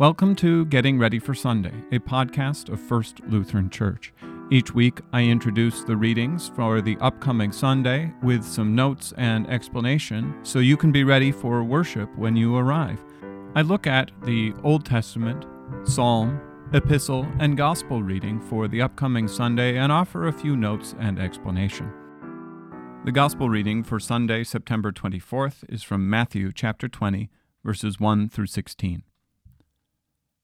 Welcome to Getting Ready for Sunday, a podcast of First Lutheran Church. Each week, I introduce the readings for the upcoming Sunday with some notes and explanation so you can be ready for worship when you arrive. I look at the Old Testament, Psalm, Epistle, and Gospel reading for the upcoming Sunday and offer a few notes and explanation. The Gospel reading for Sunday, September 24th, is from Matthew chapter 20, verses 1 through 16.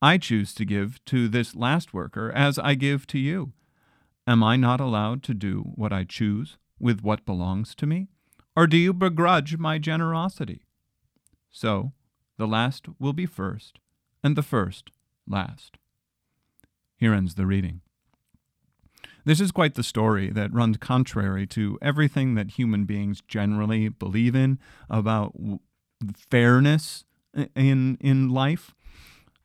I choose to give to this last worker as I give to you. Am I not allowed to do what I choose with what belongs to me? Or do you begrudge my generosity? So, the last will be first, and the first last. Here ends the reading. This is quite the story that runs contrary to everything that human beings generally believe in about fairness in in life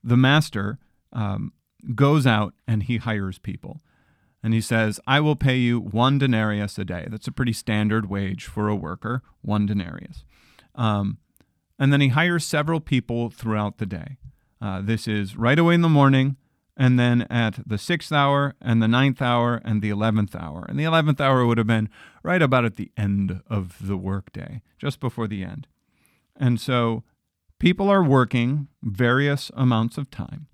the master um, goes out and he hires people. And he says, I will pay you one denarius a day. That's a pretty standard wage for a worker, one denarius. Um, and then he hires several people throughout the day. Uh, this is right away in the morning, and then at the sixth hour, and the ninth hour, and the eleventh hour. And the eleventh hour would have been right about at the end of the workday, just before the end. And so people are working various amounts of time,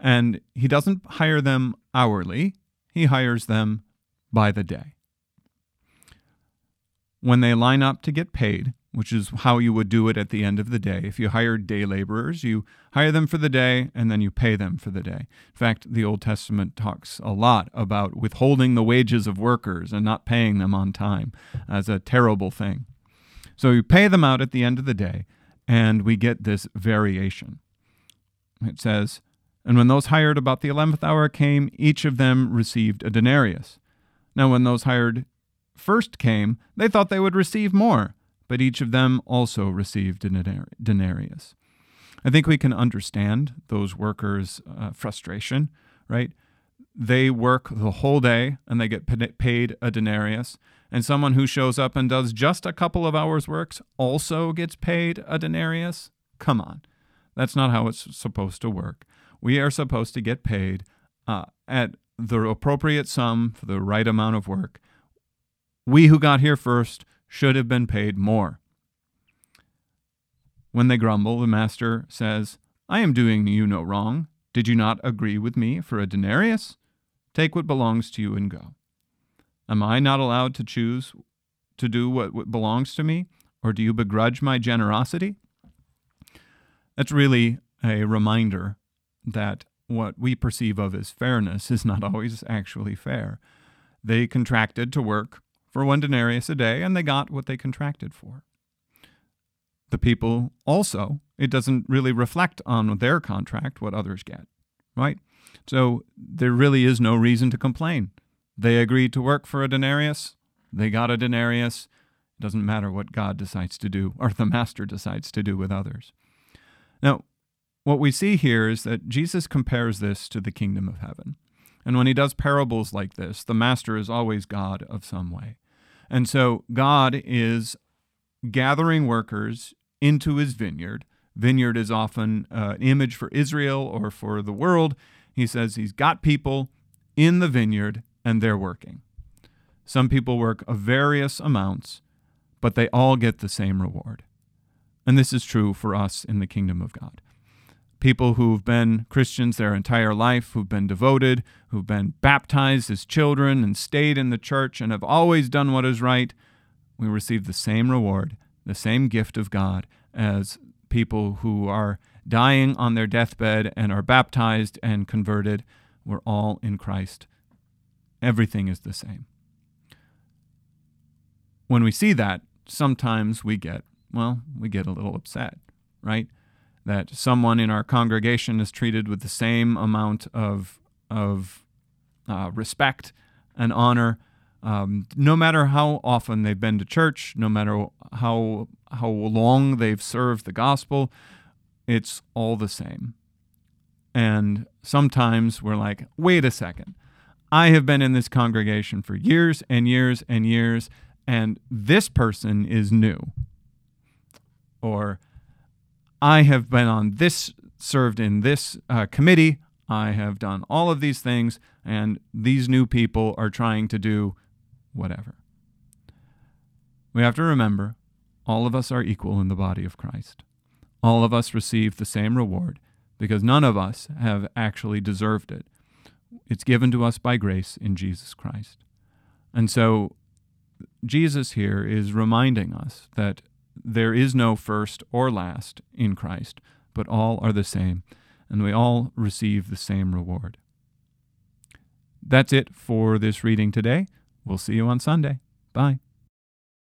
and he doesn't hire them hourly, he hires them by the day. When they line up to get paid, which is how you would do it at the end of the day. If you hired day laborers, you hire them for the day and then you pay them for the day. In fact, the Old Testament talks a lot about withholding the wages of workers and not paying them on time as a terrible thing. So you pay them out at the end of the day, and we get this variation. It says, And when those hired about the eleventh hour came, each of them received a denarius. Now, when those hired first came, they thought they would receive more, but each of them also received a denarius. I think we can understand those workers' uh, frustration, right? They work the whole day and they get paid a denarius, and someone who shows up and does just a couple of hours' works also gets paid a denarius? Come on. That's not how it's supposed to work. We are supposed to get paid uh, at the appropriate sum for the right amount of work. We who got here first should have been paid more. When they grumble, the master says, I am doing you no wrong. Did you not agree with me for a denarius? Take what belongs to you and go. Am I not allowed to choose to do what, belongs to me? Or do you begrudge my generosity? That's really a reminder that what we perceive of as fairness is not always actually fair. They contracted to work for one denarius a day, and they got what they contracted for. The people also, it doesn't really reflect on their contract what others get, right? So there really is no reason to complain. They agreed to work for a denarius. They got a denarius. It doesn't matter what God decides to do or the master decides to do with others. Now, what we see here is that Jesus compares this to the kingdom of heaven. And when he does parables like this, the master is always God of some way. And so God is gathering workers into his vineyard. Vineyard is often an image for Israel or for the world. He says he's got people in the vineyard and they're working. Some people work of various amounts, but they all get the same reward. And this is true for us in the kingdom of God. People who've been Christians their entire life, who've been devoted, who've been baptized as children and stayed in the church and have always done what is right, we receive the same reward, the same gift of God as people who are dying on their deathbed and are baptized and converted. We're all in Christ. Everything is the same. When we see that, sometimes we get, well, we get a little upset, right? That someone in our congregation is treated with the same amount of, of uh, respect and honor um, no matter how often they've been to church, no matter how how long they've served the gospel, it's all the same. And sometimes we're like, wait a second. I have been in this congregation for years and years and years, and this person is new. Or I have been on this, served in this uh, committee. I have done all of these things, and these new people are trying to do whatever. We have to remember all of us are equal in the body of Christ. All of us receive the same reward because none of us have actually deserved it. It's given to us by grace in Jesus Christ. And so Jesus here is reminding us that there is no first or last in Christ, but all are the same, and we all receive the same reward. That's it for this reading today. We'll see you on Sunday. Bye.